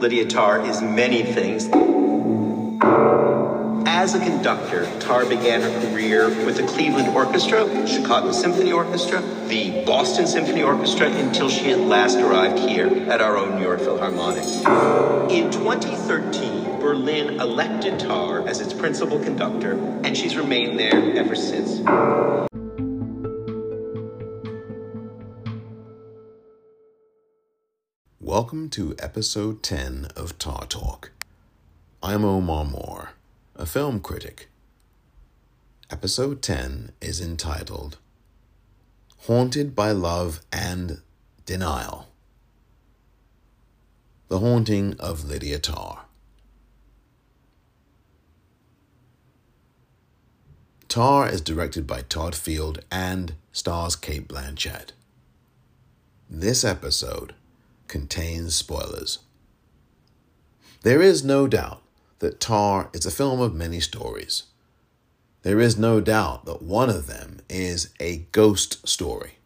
Lydia Tár is many things. As a conductor, Tár began her career with the Cleveland Orchestra, Chicago Symphony Orchestra, the Boston Symphony Orchestra, until she at last arrived here at our own New York Philharmonic. In 2013, Berlin elected Tár as its principal conductor, and she's remained there ever since. Welcome to episode 10 of Tár Talk. I'm Omar Moore, a film critic. Episode 10 is entitled Haunted by Love and Denial The Haunting of Lydia Tár. Tár is directed by Todd Field and stars Cate Blanchett. This episode contains spoilers. There is no doubt that Tár is a film of many stories. There is no doubt that one of them is a ghost story.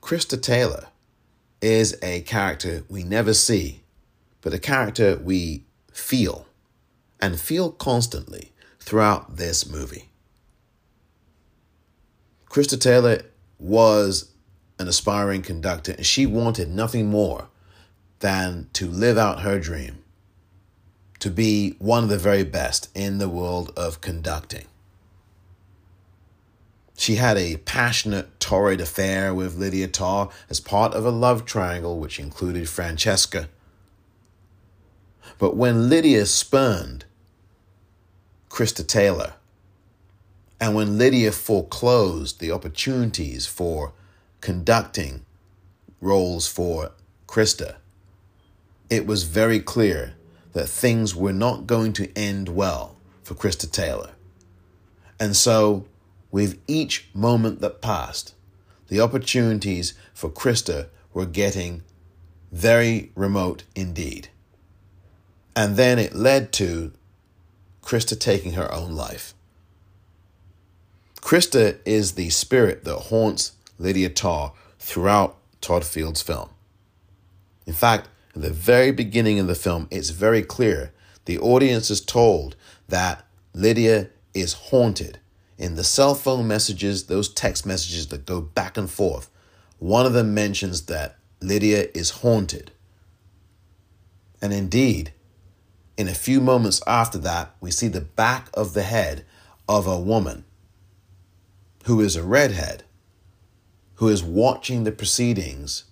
Krista Taylor is a character we never see, but a character we feel, and feel constantly throughout this movie. Krista Taylor was an aspiring conductor, and she wanted nothing more than to live out her dream, to be one of the very best in the world of conducting. She had a passionate, torrid affair with Lydia Tár as part of a love triangle which included Francesca. But when Lydia spurned Krista Taylor, and when Lydia foreclosed the opportunities for conducting roles for Krista, it was very clear that things were not going to end well for Krista Taylor. And so, with each moment that passed, the opportunities for Krista were getting very remote indeed. And then it led to Krista taking her own life. Krista is the spirit that haunts Lydia Tár throughout Todd Field's film. In fact, at the very beginning of the film, it's very clear the audience is told that Lydia is haunted. In the cell phone messages, those text messages that go back and forth, one of them mentions that Lydia is haunted. And indeed, in a few moments after that, we see the back of the head of a woman who is a redhead who is watching the proceedings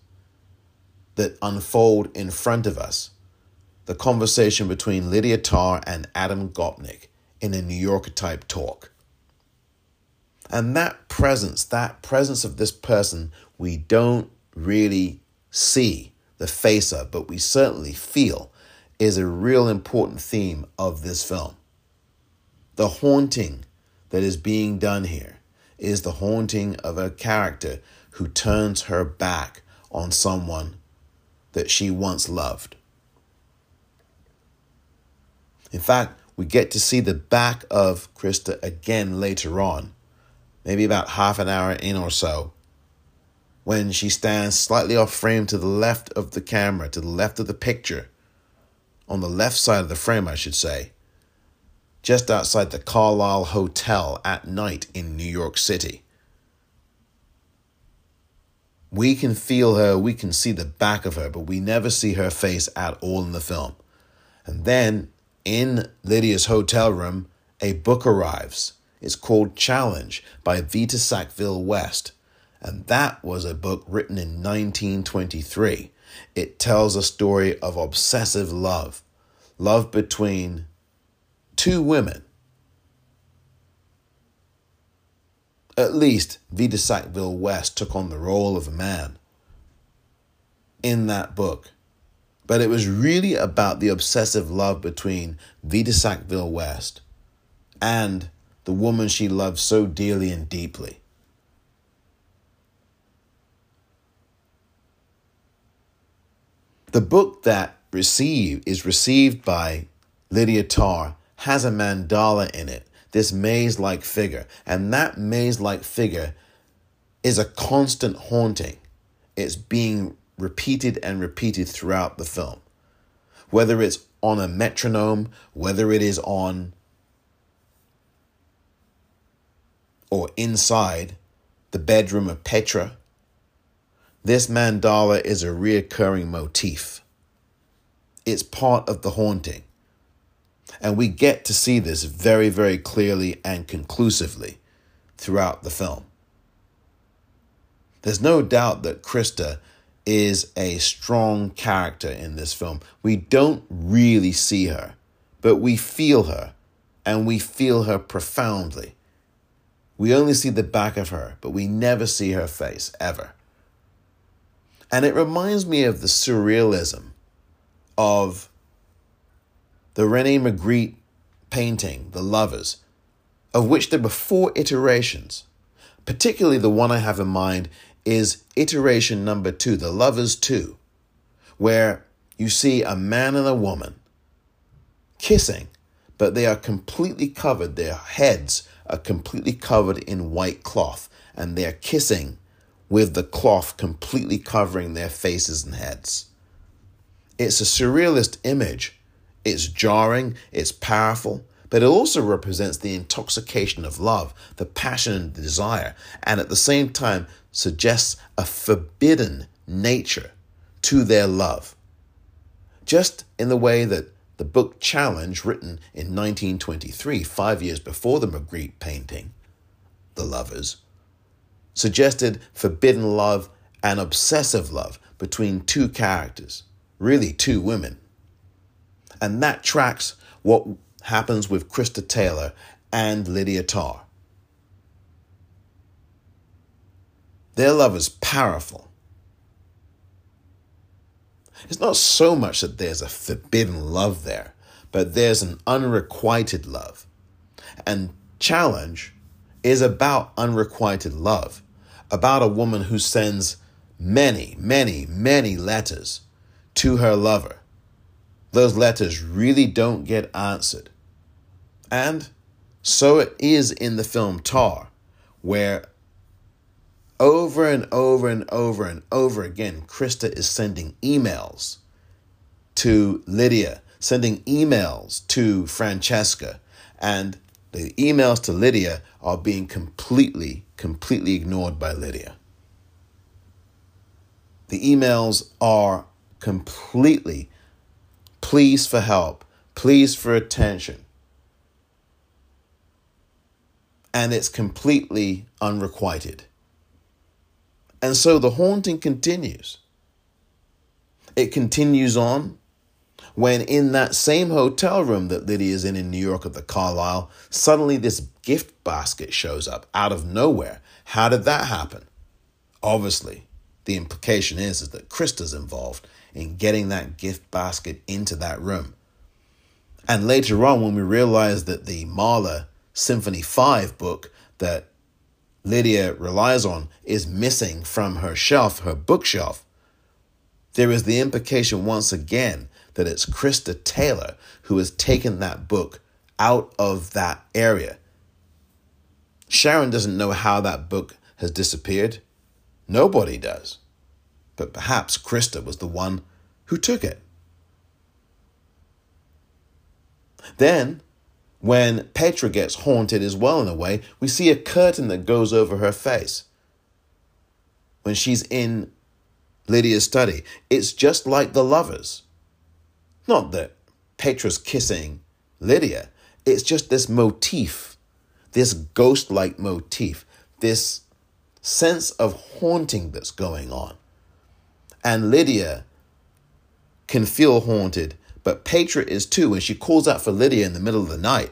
that unfold in front of us. The conversation between Lydia Tár and Adam Gopnik in a New Yorker type talk. And that presence, that presence of this person, we don't really see the face of, but we certainly feel is a real important theme of this film. The haunting that is being done here is the haunting of a character who turns her back on someone that she once loved. In fact, we get to see the back of Krista again later on, maybe about half an hour in or so, when she stands slightly off frame to the left of the camera, to the left of the picture, on the left side of the frame, I should say, just outside the Carlyle Hotel at night in New York City. We can feel her, we can see the back of her, but we never see her face at all in the film. And then in Lydia's hotel room, a book arrives. It's called Challenge by Vita Sackville West. And that was a book written in 1923. It tells a story of obsessive love, love between two women At least Vita Sackville West took on the role of a man in that book. But it was really about the obsessive love between Vita Sackville West and the woman she loved so dearly and deeply. The book that receive is received by Lydia Tár has a mandala in it this maze like figure. And that maze like figure is a constant haunting. It's being repeated and repeated throughout the film. Whether it's on a metronome, whether it is on or inside the bedroom of Petra, this mandala is a reoccurring motif. It's part of the haunting. And we get to see this very, very clearly and conclusively throughout the film. There's no doubt that Krista is a strong character in this film. We don't really see her, but we feel her, and we feel her profoundly. We only see the back of her, but we never see her face, ever. And it reminds me of the surrealism of the Rene Magritte painting, The Lovers, of which there were four iterations. Particularly the one I have in mind is iteration number two, The Lovers 2, where you see a man and a woman kissing, but they are completely covered, their heads are completely covered in white cloth, and they're kissing with the cloth completely covering their faces and heads. It's a surrealist image. It's jarring, it's powerful, but it also represents the intoxication of love, the passion and desire, and at the same time suggests a forbidden nature to their love. Just in the way that the book Challenge, written in 1923, five years before the Magritte painting, The Lovers, suggested forbidden love and obsessive love between two characters, really two women. And that tracks what happens with Krista Taylor and Lydia Tár. Their love is powerful. It's not so much that there's a forbidden love there, but there's an unrequited love. And challenge is about unrequited love, about a woman who sends many, many, many letters to her lover. Those letters really don't get answered. And so it is in the film Tár, where over and over and over and over again, Krista is sending emails to Lydia, sending emails to Francesca, and the emails to Lydia are being completely, completely ignored by Lydia. The emails are completely pleas for help, pleas for attention. And it's completely unrequited. And so the haunting continues. It continues on when, in that same hotel room that Lydia is in in New York at the Carlyle, suddenly this gift basket shows up out of nowhere. How did that happen? Obviously, the implication is, is that Krista's involved in getting that gift basket into that room. And later on, when we realize that the Mahler Symphony 5 book that Lydia relies on is missing from her shelf, her bookshelf, there is the implication once again that it's Krista Taylor who has taken that book out of that area. Sharon doesn't know how that book has disappeared. Nobody does. But perhaps Krista was the one who took it. Then when Petra gets haunted as well, in a way, we see a curtain that goes over her face. When she's in Lydia's study, it's just like the lovers. Not that Petra's kissing Lydia, it's just this motif, this ghost like motif, this sense of haunting that's going on. And Lydia can feel haunted but Petra is too, and she calls out for Lydia in the middle of the night.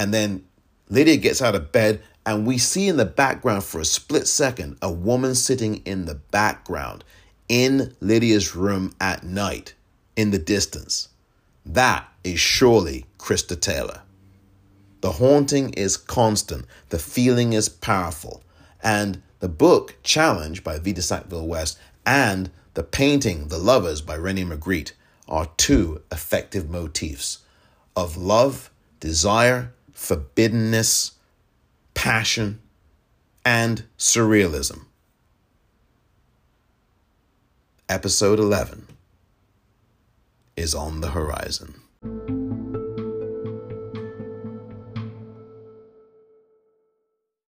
And then Lydia gets out of bed, and we see in the background for a split second a woman sitting in the background in Lydia's room at night in the distance. That is surely Krista Taylor. The haunting is constant, the feeling is powerful, and the book Challenge by Vita Sackville West and the painting The Lovers by Rene Magritte are two effective motifs of love, desire, forbiddenness, passion, and surrealism. episode 11 is on the horizon.